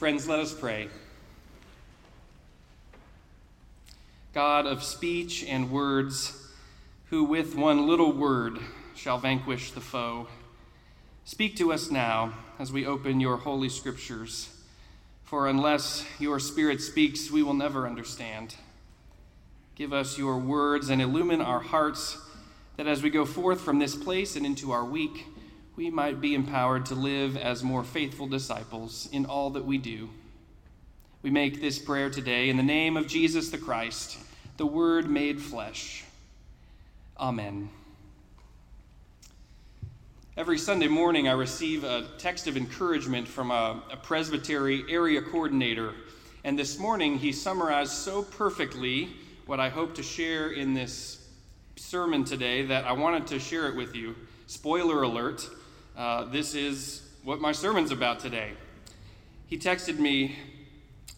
Friends, let us pray. God of speech and words, who with one little word shall vanquish the foe, speak to us now as we open your holy scriptures. For unless your Spirit speaks, we will never understand. Give us your words and illumine our hearts, that as we go forth from this place and into our week, we might be empowered to live as more faithful disciples in all that we do. We make this prayer today in the name of Jesus the Christ, the Word made flesh. Amen. Every Sunday morning, I receive a text of encouragement from a, a, presbytery area coordinator. And this morning, he summarized so perfectly what I hope to share in this sermon today that I wanted to share it with you. Spoiler alert uh, this is what my sermon's about today. He texted me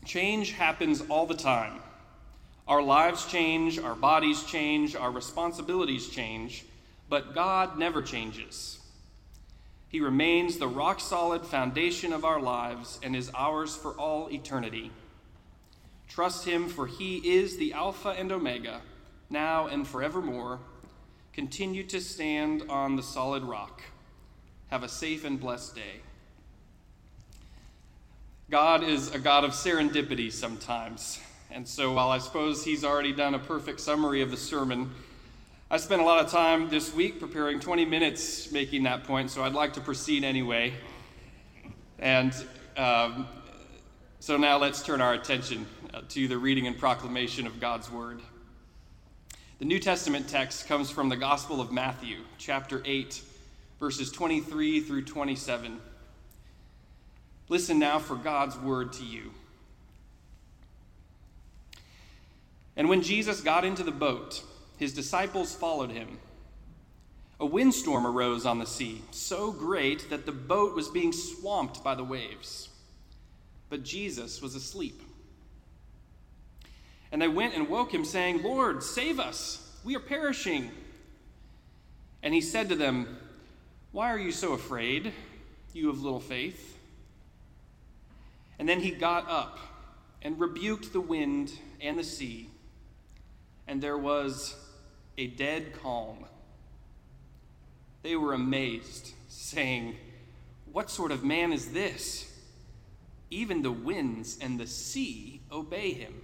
Change happens all the time. Our lives change, our bodies change, our responsibilities change, but God never changes. He remains the rock solid foundation of our lives and is ours for all eternity. Trust Him, for He is the Alpha and Omega, now and forevermore. Continue to stand on the solid rock. Have a safe and blessed day. God is a God of serendipity sometimes. And so, while I suppose he's already done a perfect summary of the sermon, I spent a lot of time this week preparing 20 minutes making that point, so I'd like to proceed anyway. And um, so now let's turn our attention uh, to the reading and proclamation of God's Word. The New Testament text comes from the Gospel of Matthew, chapter 8 verses 23 through 27. Listen now for God's word to you. And when Jesus got into the boat, his disciples followed him. A windstorm arose on the sea, so great that the boat was being swamped by the waves. But Jesus was asleep. And they went and woke him, saying, Lord, save us! We are perishing. And he said to them, why are you so afraid, you of little faith? And then he got up and rebuked the wind and the sea, and there was a dead calm. They were amazed, saying, What sort of man is this? Even the winds and the sea obey him.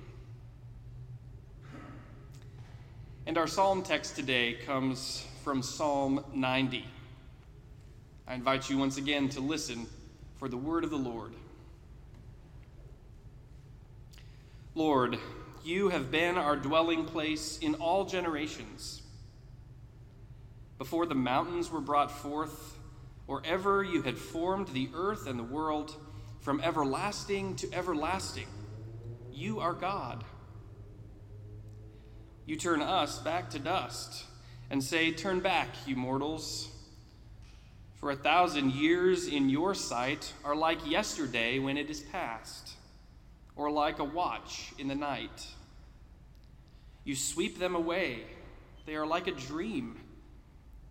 And our psalm text today comes from Psalm 90. I invite you once again to listen for the word of the Lord. Lord, you have been our dwelling place in all generations. Before the mountains were brought forth, or ever you had formed the earth and the world, from everlasting to everlasting, you are God. You turn us back to dust and say, Turn back, you mortals for a thousand years in your sight are like yesterday when it is past, or like a watch in the night. You sweep them away. They are like a dream,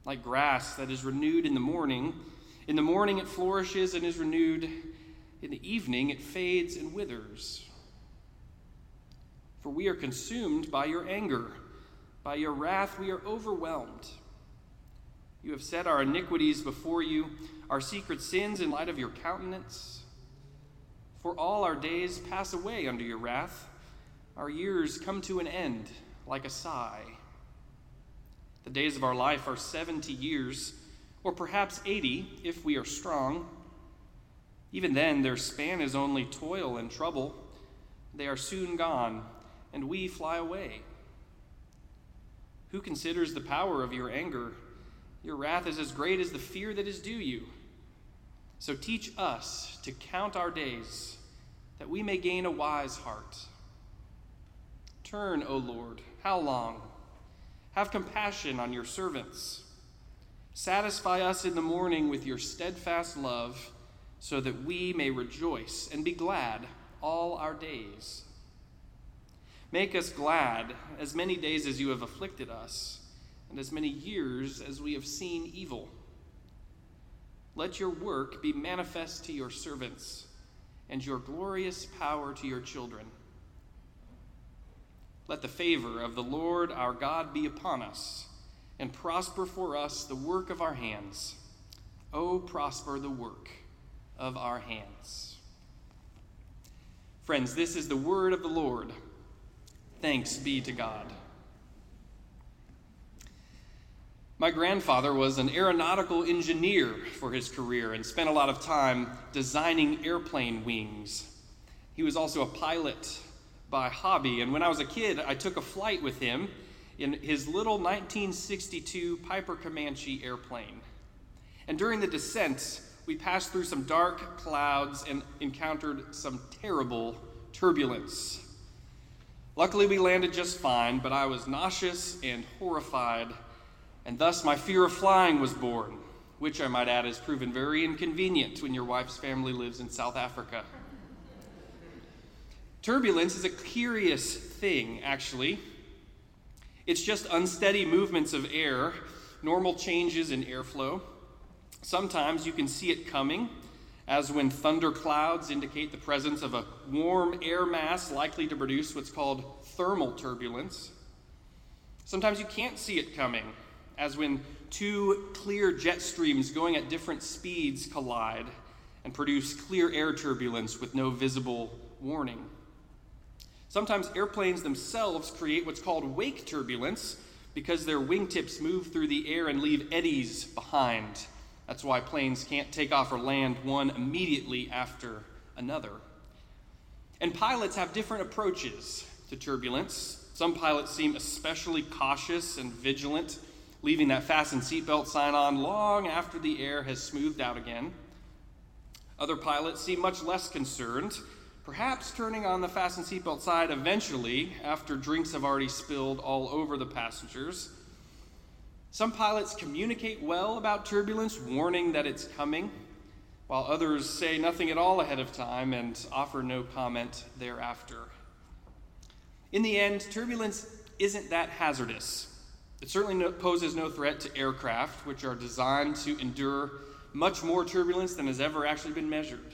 like grass that is renewed in the morning. In the morning it flourishes and is renewed. In the evening it fades and withers. For we are consumed by your anger. By your wrath we are overwhelmed. You have set our iniquities before you, our secret sins in light of your countenance. For all our days pass away under your wrath, our years come to an end like a sigh. The days of our life are 70 years, or perhaps 80 if we are strong. Even then, their span is only toil and trouble. They are soon gone, and we fly away. Who considers the power of your anger? Your wrath is as great as the fear that is due you. So teach us to count our days, that we may gain a wise heart. Turn, O Lord, how long? Have compassion on your servants. Satisfy us in the morning with your steadfast love, so that we may rejoice and be glad all our days. Make us glad as many days as you have afflicted us and as many years as we have seen evil. Let your work be manifest to your servants, and your glorious power to your children. Let the favor of the Lord our God be upon us, and prosper for us the work of our hands. Oh, prosper the work of our hands. Friends, this is the word of the Lord. Thanks be to God. My grandfather was an aeronautical engineer for his career and spent a lot of time designing airplane wings. He was also a pilot by hobby, and when I was a kid, I took a flight with him in his little 1962 Piper Comanche airplane. And during the descent, we passed through some dark clouds and encountered some terrible turbulence. Luckily, we landed just fine, but I was nauseous and horrified and thus my fear of flying was born, which I might add has proven very inconvenient when your wife's family lives in South Africa. Turbulence is a curious thing, actually. It's just unsteady movements of air, normal changes in airflow. Sometimes you can see it coming, as when thunder clouds indicate the presence of a warm air mass likely to produce what's called thermal turbulence. Sometimes you can't see it coming, as when two clear jet streams going at different speeds collide and produce clear air turbulence with no visible warning. Sometimes airplanes themselves create what's called wake turbulence because their wingtips move through the air and leave eddies behind. That's why planes can't take off or land one immediately after another. And pilots have different approaches to turbulence. Some pilots seem especially cautious and vigilant leaving that fasten seatbelt sign on long after the air has smoothed out again. Other pilots seem much less concerned, perhaps turning on the fasten seatbelt sign eventually after drinks have already spilled all over the passengers. Some pilots communicate well about turbulence, warning that it's coming, while others say nothing at all ahead of time and offer no comment thereafter. In the end, turbulence isn't that hazardous. It certainly no, poses no threat to aircraft, which are designed to endure much more turbulence than has ever actually been measured.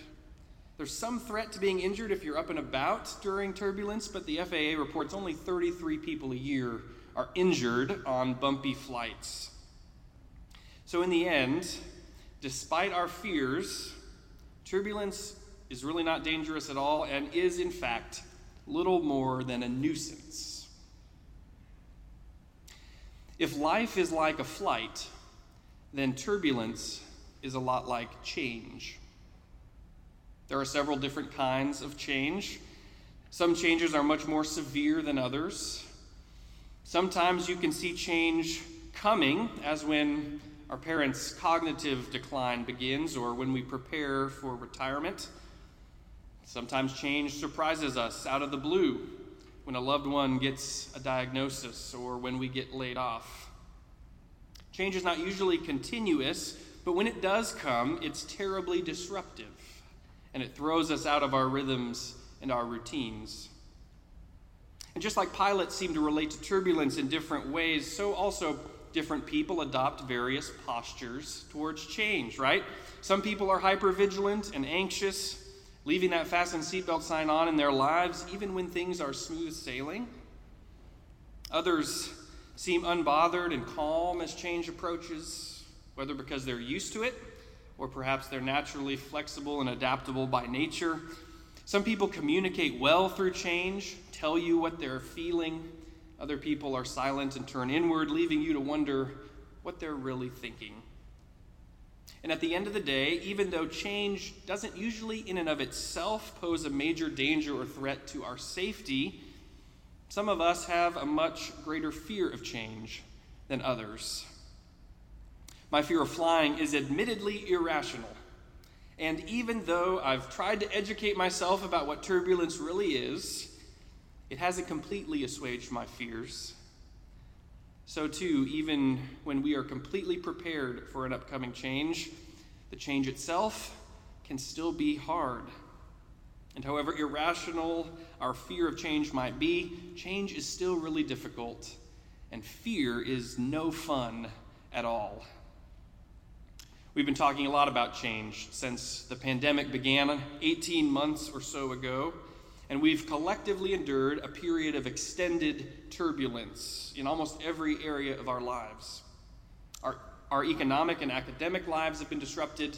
There's some threat to being injured if you're up and about during turbulence, but the FAA reports only 33 people a year are injured on bumpy flights. So, in the end, despite our fears, turbulence is really not dangerous at all and is, in fact, little more than a nuisance. If life is like a flight, then turbulence is a lot like change. There are several different kinds of change. Some changes are much more severe than others. Sometimes you can see change coming, as when our parents' cognitive decline begins or when we prepare for retirement. Sometimes change surprises us out of the blue when a loved one gets a diagnosis or when we get laid off. Change is not usually continuous, but when it does come, it's terribly disruptive and it throws us out of our rhythms and our routines. And just like pilots seem to relate to turbulence in different ways, so also different people adopt various postures towards change, right? Some people are hypervigilant and anxious, leaving that fasten seatbelt sign on in their lives even when things are smooth sailing. Others seem unbothered and calm as change approaches, whether because they're used to it or perhaps they're naturally flexible and adaptable by nature. Some people communicate well through change, tell you what they're feeling. Other people are silent and turn inward, leaving you to wonder what they're really thinking. And at the end of the day, even though change doesn't usually in and of itself pose a major danger or threat to our safety, some of us have a much greater fear of change than others. My fear of flying is admittedly irrational. And even though I've tried to educate myself about what turbulence really is, it hasn't completely assuaged my fears. So, too, even when we are completely prepared for an upcoming change, the change itself can still be hard. And however irrational our fear of change might be, change is still really difficult, and fear is no fun at all. We've been talking a lot about change since the pandemic began 18 months or so ago, and we've collectively endured a period of extended turbulence in almost every area of our lives. Our, our economic and academic lives have been disrupted,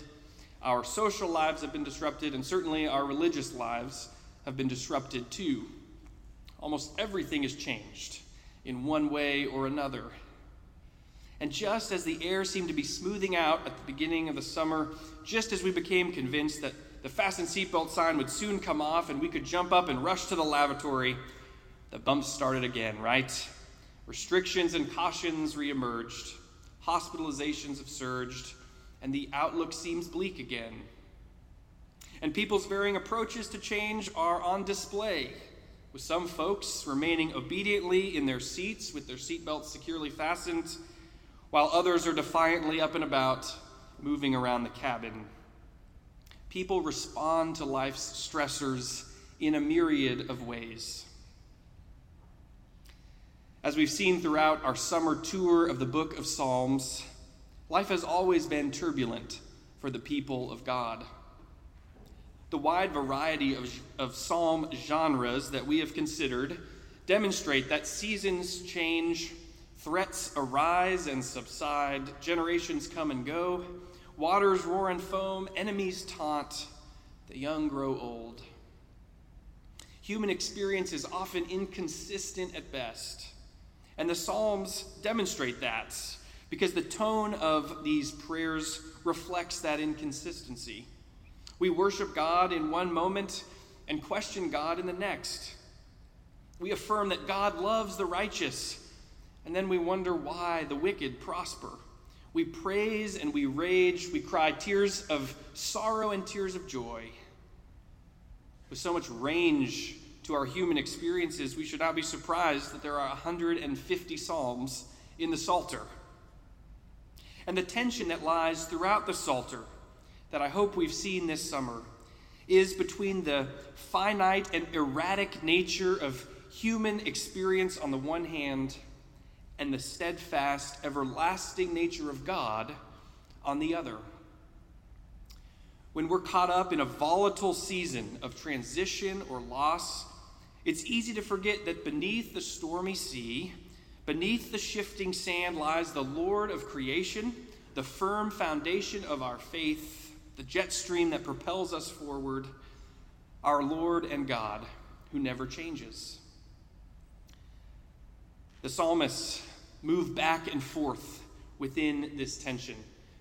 our social lives have been disrupted, and certainly our religious lives have been disrupted too. Almost everything has changed in one way or another. And just as the air seemed to be smoothing out at the beginning of the summer, just as we became convinced that the fasten seatbelt sign would soon come off and we could jump up and rush to the lavatory, the bumps started again, right? Restrictions and cautions reemerged, hospitalizations have surged, and the outlook seems bleak again. And people's varying approaches to change are on display, with some folks remaining obediently in their seats with their seatbelts securely fastened while others are defiantly up and about, moving around the cabin. People respond to life's stressors in a myriad of ways. As we've seen throughout our summer tour of the book of Psalms, life has always been turbulent for the people of God. The wide variety of, of psalm genres that we have considered demonstrate that seasons change Threats arise and subside, generations come and go, waters roar and foam, enemies taunt, the young grow old. Human experience is often inconsistent at best, and the Psalms demonstrate that because the tone of these prayers reflects that inconsistency. We worship God in one moment and question God in the next. We affirm that God loves the righteous and then we wonder why the wicked prosper. We praise and we rage, we cry tears of sorrow and tears of joy. With so much range to our human experiences, we should not be surprised that there are 150 Psalms in the Psalter. And the tension that lies throughout the Psalter, that I hope we've seen this summer, is between the finite and erratic nature of human experience on the one hand and the steadfast, everlasting nature of God on the other. When we're caught up in a volatile season of transition or loss, it's easy to forget that beneath the stormy sea, beneath the shifting sand, lies the Lord of creation, the firm foundation of our faith, the jet stream that propels us forward, our Lord and God who never changes. The psalmists move back and forth within this tension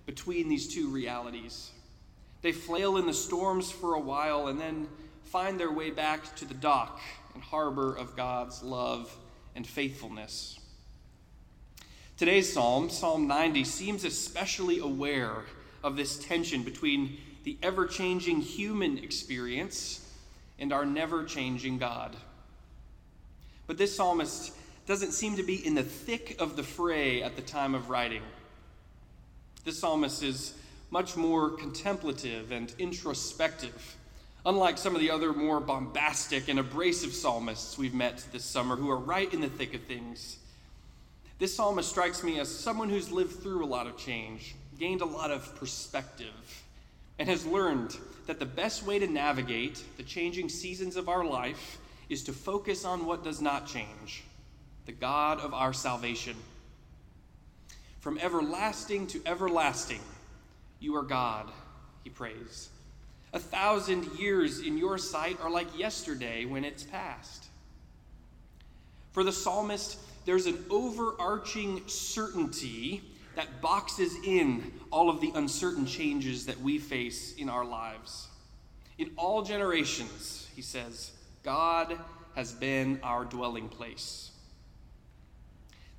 between these two realities. They flail in the storms for a while and then find their way back to the dock and harbor of God's love and faithfulness. Today's psalm, Psalm 90, seems especially aware of this tension between the ever changing human experience and our never changing God. But this psalmist doesn't seem to be in the thick of the fray at the time of writing. This psalmist is much more contemplative and introspective, unlike some of the other more bombastic and abrasive psalmists we've met this summer who are right in the thick of things. This psalmist strikes me as someone who's lived through a lot of change, gained a lot of perspective, and has learned that the best way to navigate the changing seasons of our life is to focus on what does not change the God of our salvation. From everlasting to everlasting, you are God, he prays. A thousand years in your sight are like yesterday when it's past. For the psalmist, there's an overarching certainty that boxes in all of the uncertain changes that we face in our lives. In all generations, he says, God has been our dwelling place.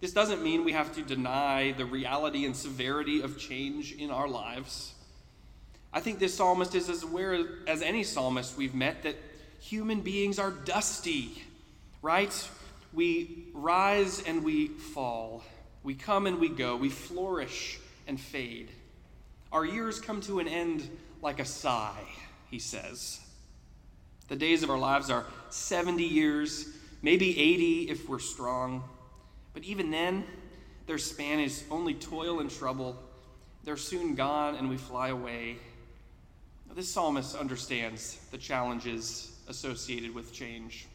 This doesn't mean we have to deny the reality and severity of change in our lives. I think this psalmist is as aware as any psalmist we've met that human beings are dusty, right? We rise and we fall. We come and we go. We flourish and fade. Our years come to an end like a sigh, he says. The days of our lives are 70 years, maybe 80 if we're strong. But even then, their span is only toil and trouble, they're soon gone and we fly away. This psalmist understands the challenges associated with change.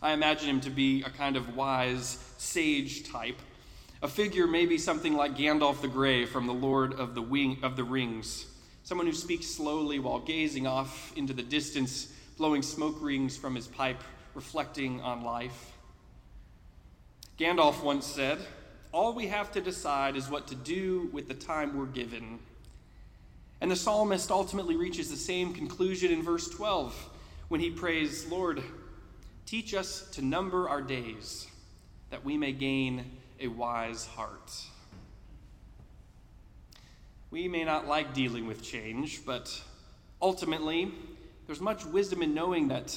I imagine him to be a kind of wise sage type, a figure maybe something like Gandalf the Grey from the Lord of the, Wing, of the Rings, someone who speaks slowly while gazing off into the distance, blowing smoke rings from his pipe, reflecting on life. Gandalf once said, All we have to decide is what to do with the time we're given. And the psalmist ultimately reaches the same conclusion in verse 12 when he prays, Lord, teach us to number our days that we may gain a wise heart. We may not like dealing with change, but ultimately, there's much wisdom in knowing that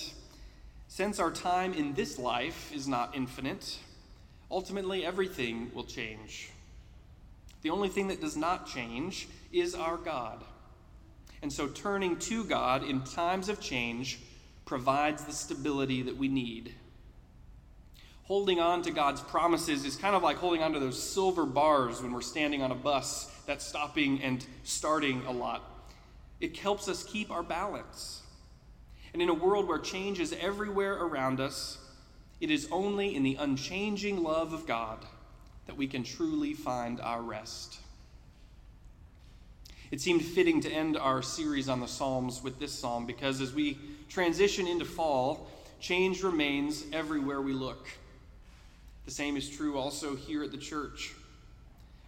since our time in this life is not infinite, ultimately everything will change. The only thing that does not change is our God. And so turning to God in times of change provides the stability that we need. Holding on to God's promises is kind of like holding on to those silver bars when we're standing on a bus that's stopping and starting a lot. It helps us keep our balance. And in a world where change is everywhere around us, it is only in the unchanging love of God that we can truly find our rest. It seemed fitting to end our series on the Psalms with this psalm because as we transition into fall, change remains everywhere we look. The same is true also here at the church.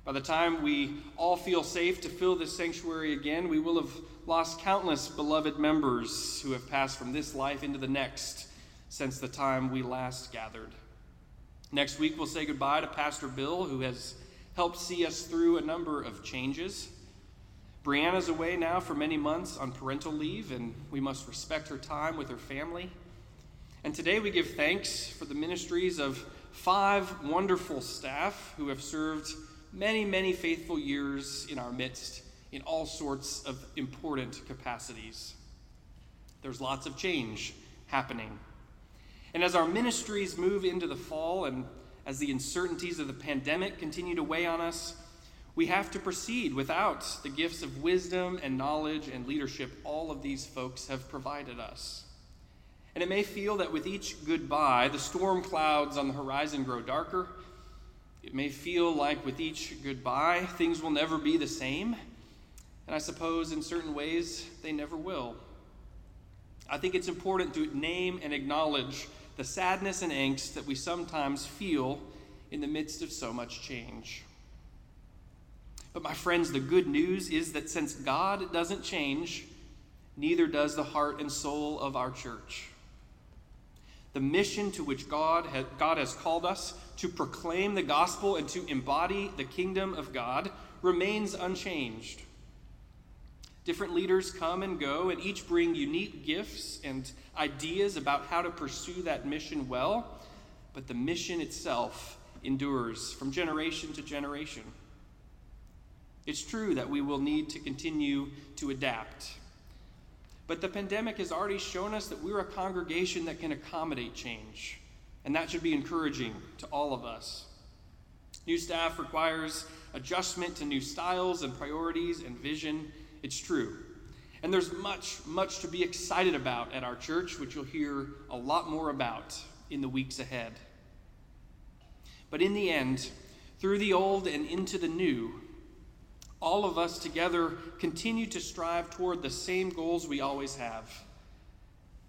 By the time we all feel safe to fill this sanctuary again, we will have lost countless beloved members who have passed from this life into the next since the time we last gathered. Next week, we'll say goodbye to Pastor Bill, who has helped see us through a number of changes. Brianna's away now for many months on parental leave, and we must respect her time with her family. And today we give thanks for the ministries of five wonderful staff who have served many, many faithful years in our midst in all sorts of important capacities. There's lots of change happening. And as our ministries move into the fall and as the uncertainties of the pandemic continue to weigh on us, we have to proceed without the gifts of wisdom and knowledge and leadership all of these folks have provided us. And it may feel that with each goodbye, the storm clouds on the horizon grow darker. It may feel like with each goodbye, things will never be the same. And I suppose in certain ways, they never will. I think it's important to name and acknowledge the sadness and angst that we sometimes feel in the midst of so much change. But, my friends, the good news is that since God doesn't change, neither does the heart and soul of our church. The mission to which God has, God has called us to proclaim the gospel and to embody the kingdom of God remains unchanged. Different leaders come and go, and each bring unique gifts and ideas about how to pursue that mission well, but the mission itself endures from generation to generation. It's true that we will need to continue to adapt. But the pandemic has already shown us that we're a congregation that can accommodate change, and that should be encouraging to all of us. New staff requires adjustment to new styles and priorities and vision. It's true. And there's much, much to be excited about at our church, which you'll hear a lot more about in the weeks ahead. But in the end, through the old and into the new, all of us together continue to strive toward the same goals we always have.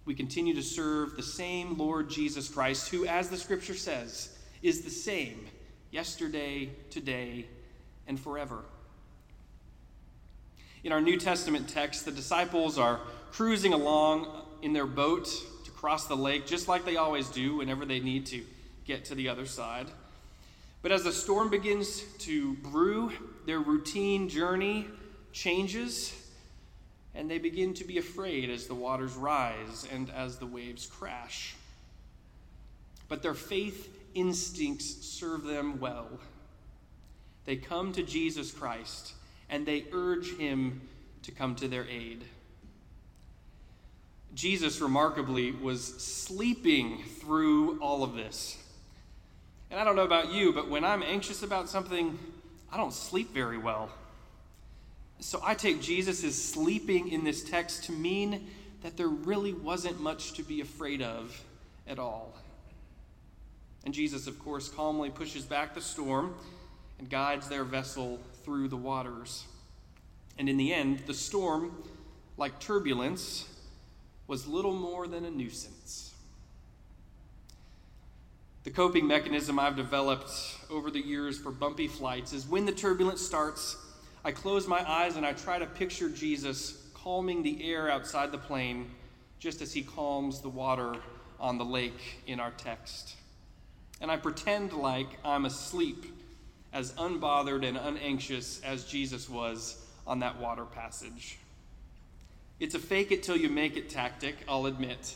We continue to serve the same Lord Jesus Christ, who, as the scripture says, is the same yesterday, today, and forever. In our New Testament text, the disciples are cruising along in their boat to cross the lake, just like they always do whenever they need to get to the other side. But as the storm begins to brew, their routine journey changes, and they begin to be afraid as the waters rise and as the waves crash. But their faith instincts serve them well. They come to Jesus Christ and they urge him to come to their aid. Jesus, remarkably, was sleeping through all of this. And I don't know about you, but when I'm anxious about something, I don't sleep very well. So I take Jesus' sleeping in this text to mean that there really wasn't much to be afraid of at all. And Jesus, of course, calmly pushes back the storm and guides their vessel through the waters. And in the end, the storm, like turbulence, was little more than a nuisance. The coping mechanism I've developed over the years for bumpy flights is when the turbulence starts, I close my eyes and I try to picture Jesus calming the air outside the plane just as he calms the water on the lake in our text. And I pretend like I'm asleep, as unbothered and unanxious as Jesus was on that water passage. It's a fake it till you make it tactic, I'll admit.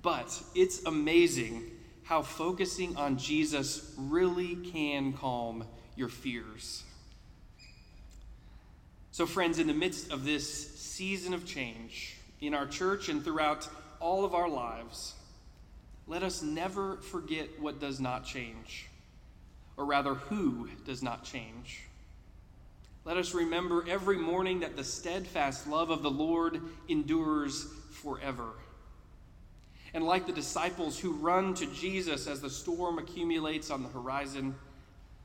But it's amazing how focusing on Jesus really can calm your fears. So, friends, in the midst of this season of change in our church and throughout all of our lives, let us never forget what does not change, or rather, who does not change. Let us remember every morning that the steadfast love of the Lord endures forever. And like the disciples who run to Jesus as the storm accumulates on the horizon,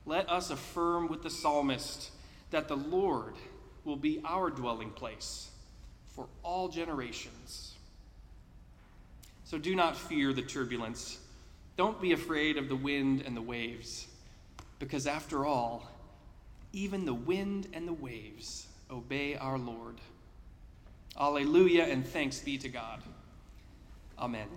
let us affirm with the psalmist that the Lord will be our dwelling place for all generations. So do not fear the turbulence. Don't be afraid of the wind and the waves, because after all, even the wind and the waves obey our Lord. Alleluia, and thanks be to God. Amen.